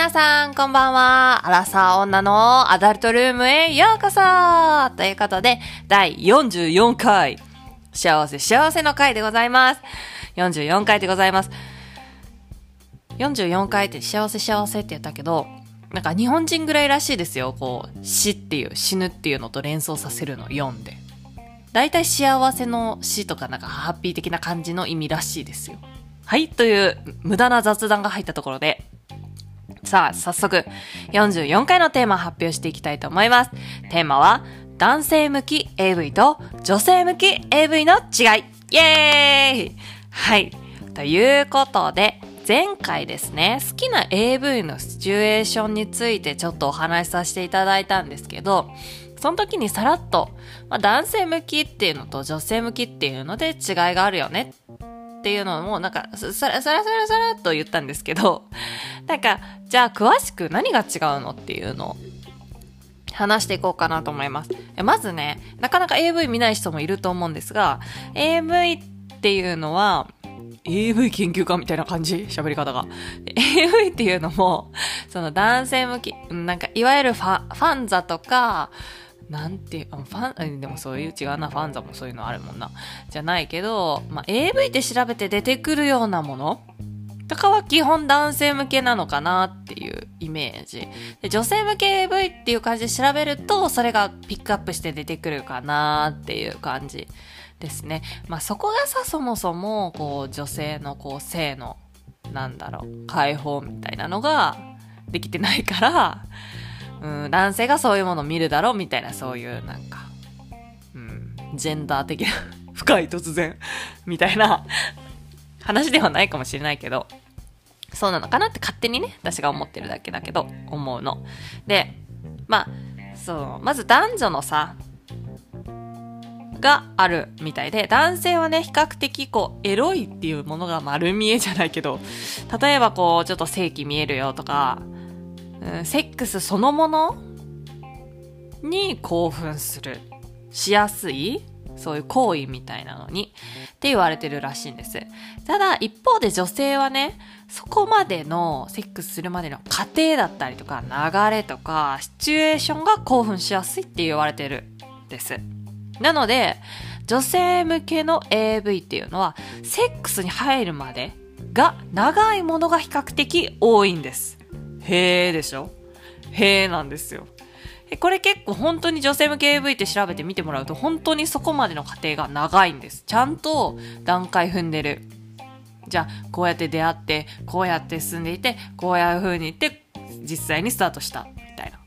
皆さん、こんばんは。アラサー女のアダルトルームへようこそということで、第44回、幸せ幸せの回でございます。44回でございます。44回って幸せ幸せって言ったけど、なんか日本人ぐらいらしいですよ。こう、死っていう、死ぬっていうのと連想させるの読んで。大体幸せの死とかなんかハッピー的な感じの意味らしいですよ。はい、という無駄な雑談が入ったところで、さあ、早速、44回のテーマ発表していきたいと思います。テーマは、男性向き AV と女性向き AV の違い。イエーイはい。ということで、前回ですね、好きな AV のシチュエーションについてちょっとお話しさせていただいたんですけど、その時にさらっと、まあ、男性向きっていうのと女性向きっていうので違いがあるよねっていうのをもうなんかさらさらさらさらっと言ったんですけど、なんかじゃあ詳しく何が違うのっていうのを話していこうかなと思います。まずね、なかなか AV 見ない人もいると思うんですが、AV っていうのは、AV 研究家みたいな感じ？喋り方が。AV っていうのも、その男性向き、なんかいわゆるファファンザとか、なんて、ファン、でもそういう違うな、ファンザもそういうのあるもんな。じゃないけど、まあ、AV って調べて出てくるようなものとかは基本男性向けなのかなっていうイメージ。で女性向け AV っていう感じで調べると、それがピックアップして出てくるかなっていう感じですね。まあそこがさ、そもそも、こう、女性のこう、性の、なんだろう、解放みたいなのができてないから、うん、男性がそういうものを見るだろうみたいな、そういうなんか、うん、ジェンダー的な 深い突然みたいな話ではないかもしれないけど、そうなのかなって勝手にね、私が思ってるだけだけど、思うの。で、まあ、そう、まず男女の差があるみたいで、男性はね、比較的こう、エロいっていうものが丸見えじゃないけど、例えばこう、ちょっと正規見えるよとか、うん、セックスそのものに興奮する、しやすい、そういう行為みたいなのに、って言われてるらしいんです。ただ、一方で女性はね、そこまでのセックスするまでの過程だったりとか、流れとか、シチュエーションが興奮しやすいって言われてるんです。なので、女性向けの AV っていうのは、セックスに入るまでが長いものが比較的多いんです。へえでしょ？へえなんですよ。これ結構本当に女性向け AV って調べてみてもらうと本当にそこまでの過程が長いんです。ちゃんと段階踏んでる。じゃあこうやって出会って、こうやって進んでいて、こういう風に言って実際にスタートした。みたいな。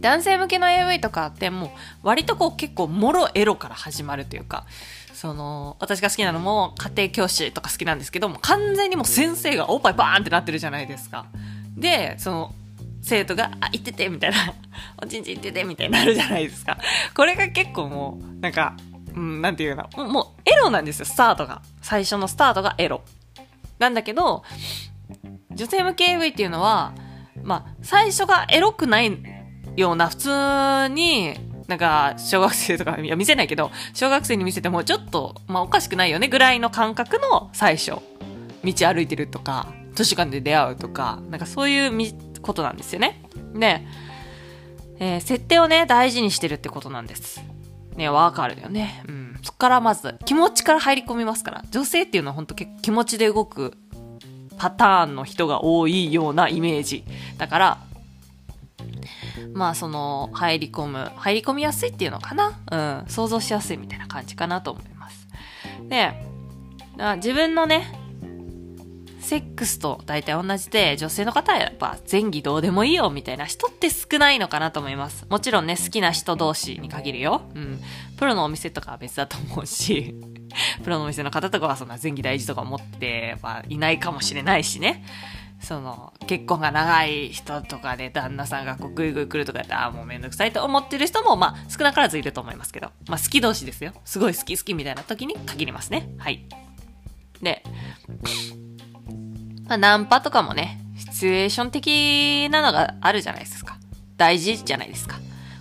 男性向けの AV とかってもう割とこう結構もろエロから始まるというか、その、私が好きなのも家庭教師とか好きなんですけども、完全にもう先生がおっぱいバーンってなってるじゃないですか。で、その、生徒が、あ、行ってて、みたいな、おちんちん行ってて、みたいになるじゃないですか。これが結構もう、なんか、うん、なんていうの、もう、エロなんですよ、スタートが。最初のスタートがエロ。なんだけど、女性向け AV っていうのは、まあ、最初がエロくないような、普通に、なんか、小学生とか、いや、見せないけど、小学生に見せても、ちょっと、まあ、おかしくないよね、ぐらいの感覚の最初。道歩いてるとか、図書館で出会うとか、なんかそういうことなんですよね。で、えー、設定をね、大事にしてるってことなんです。ね、わかるよね。うん。そっからまず、気持ちから入り込みますから。女性っていうのは本当結構気持ちで動くパターンの人が多いようなイメージ。だから、まあその、入り込む、入り込みやすいっていうのかな？うん。想像しやすいみたいな感じかなと思います。で、自分のね、セックスと大体同じで、女性の方はやっぱ前儀どうでもいいよみたいな人って少ないのかなと思います。もちろんね、好きな人同士に限るよ。うん。プロのお店とかは別だと思うし、プロのお店の方とかはそんな前儀大事とか思ってはいないかもしれないしね。その、結婚が長い人とかで旦那さんがこうグイグイ来るとかやったら、あもうめんどくさいと思ってる人も、まあ少なからずいると思いますけど、まあ好き同士ですよ。すごい好き好きみたいな時に限りますね。はい。で、まあ、ナンパとかもね、シチュエーション的なのがあるじゃないですか。大事じゃないですか。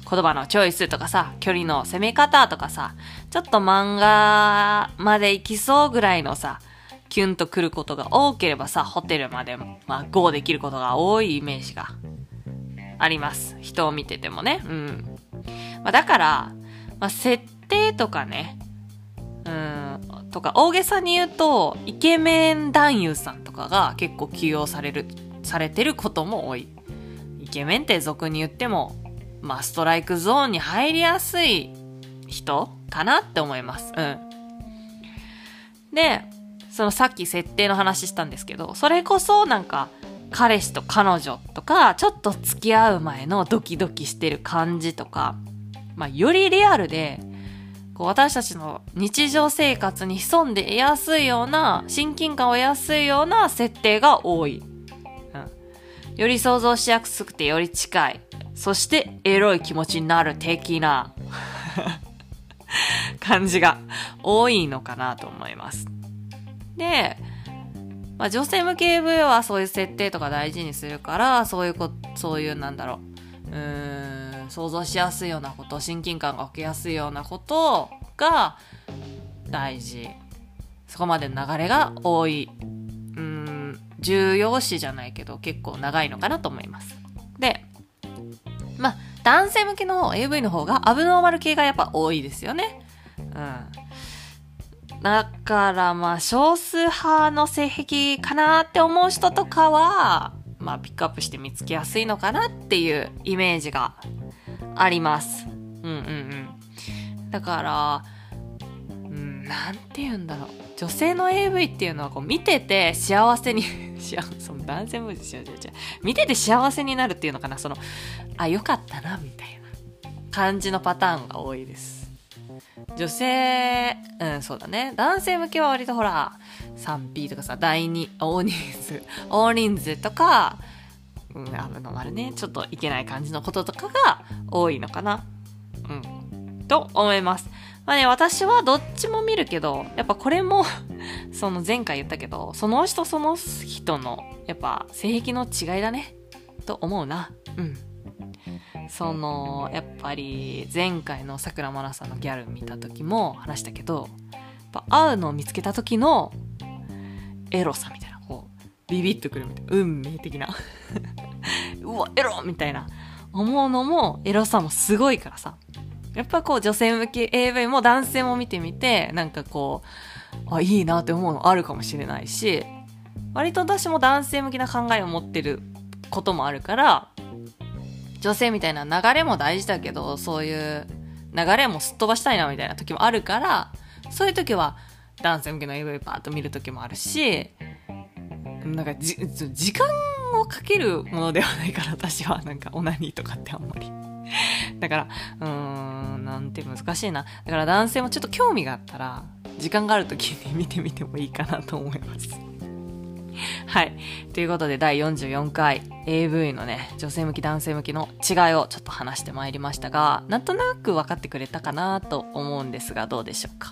言葉のチョイスとかさ、距離の攻め方とかさ、ちょっと漫画まで行きそうぐらいのさ、キュンと来ることが多ければさ、ホテルまで、まあ、GO できることが多いイメージがあります。人を見ててもね。うん。まあ、だから、まあ、設定とかね、うん、とか、大げさに言うと、イケメン男優さんとかが結構起用される、されてることも多い。イケメンって俗に言っても、まあ、ストライクゾーンに入りやすい人かなって思います。うん。で、そのさっき設定の話したんですけど、それこそなんか、彼氏と彼女とか、ちょっと付き合う前のドキドキしてる感じとか、まあ、よりリアルで、こう私たちの日常生活に潜んで得やすいような、親近感を得やすいような設定が多い。うん。より想像しやすくてより近い。そしてエロい気持ちになる的な 感じが多いのかなと思います。で、まあ、女性向け AV はそういう設定とか大事にするから、そういうこ、そういうなんだろう、うん、想像しやすいようなこと、親近感が起きやすいようなことが大事。そこまでの流れが多い。うん、重要視じゃないけど結構長いのかなと思います。で、まあ、男性向けの AV の方がアブノーマル系がやっぱ多いですよね。うん。だからまあ少数派の性癖かなって思う人とかは、まあピックアップして見つけやすいのかなっていうイメージがあります。うんうんうん。だから、うん、なんて言うんだろう。女性の AV っていうのはこう見てて幸せに その男性もですよ、見てて幸せになるっていうのかな。その、あ、よかったな、みたいな感じのパターンが多いです。女性、うん、そうだね。男性向けは割とほら、3P とかさ、第2、大人数、大人数とか、うん、危の丸ね、ちょっといけない感じのこととかが多いのかな。うん。と思います。まあね、私はどっちも見るけど、やっぱこれも その前回言ったけど、その人その人の、やっぱ性癖の違いだね。と思うな。うん。その、やっぱり前回のさくらまなさんのギャル見た時も話したけど、会うのを見つけた時のエロさみたいな、こう、ビビッとくるみたいな、運命的な うわ、エロみたいな、思うのも、エロさもすごいからさ。やっぱこう女性向け AV も男性も見てみて、なんかこう、あ、いいなって思うのあるかもしれないし、割と私も男性向きな考えを持ってることもあるから、女性みたいな流れも大事だけど、そういう流れもすっ飛ばしたいなみたいな時もあるから、そういう時は男性向けの AV パーッと見る時もあるし、なんかじ、時間をかけるものではないから私はなんかオナニーとかってあんまり。だから、うーん、なんて難しいな。だから男性もちょっと興味があったら、時間がある時に見てみてもいいかなと思います。はい。ということで、第44回 AV のね、女性向き男性向きの違いをちょっと話してまいりましたが、なんとなく分かってくれたかなと思うんですが、どうでしょうか？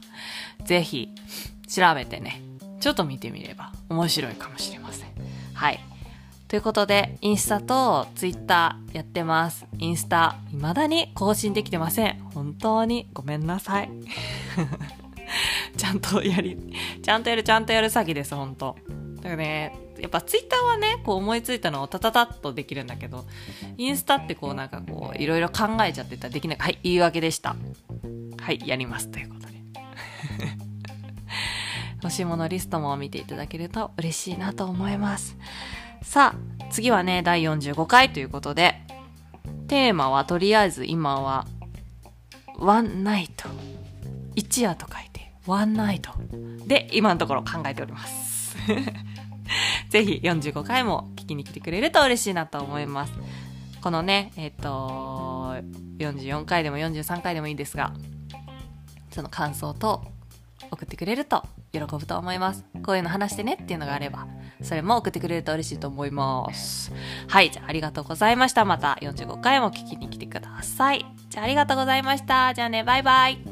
ぜひ、調べてね、ちょっと見てみれば面白いかもしれません。はい。ということで、インスタとツイッターやってます。インスタ、未だに更新できてません。本当にごめんなさい。ちゃんとやり、ちゃんとやる、ちゃんとやる詐欺です、本当だからね、やっぱツイッターはね、こう思いついたのをタタタッとできるんだけど、インスタってこうなんかこう、いろいろ考えちゃってたらできない。はい、言い訳でした。はい、やります。ということで。欲しいものリストも見ていただけると嬉しいなと思います。さあ、次はね、第45回ということで、テーマはとりあえず今は、ワンナイト。一夜と書いて、ワンナイト。で、今のところ考えております。ぜひ45回も聞きに来てくれると嬉しいなと思います。このね、えっ、ー、と、44回でも43回でもいいですが、その感想と送ってくれると喜ぶと思います。こういうの話してねっていうのがあれば、それも送ってくれると嬉しいと思います。はい、じゃあありがとうございました。また45回も聞きに来てください。じゃあありがとうございました。じゃあね、バイバイ。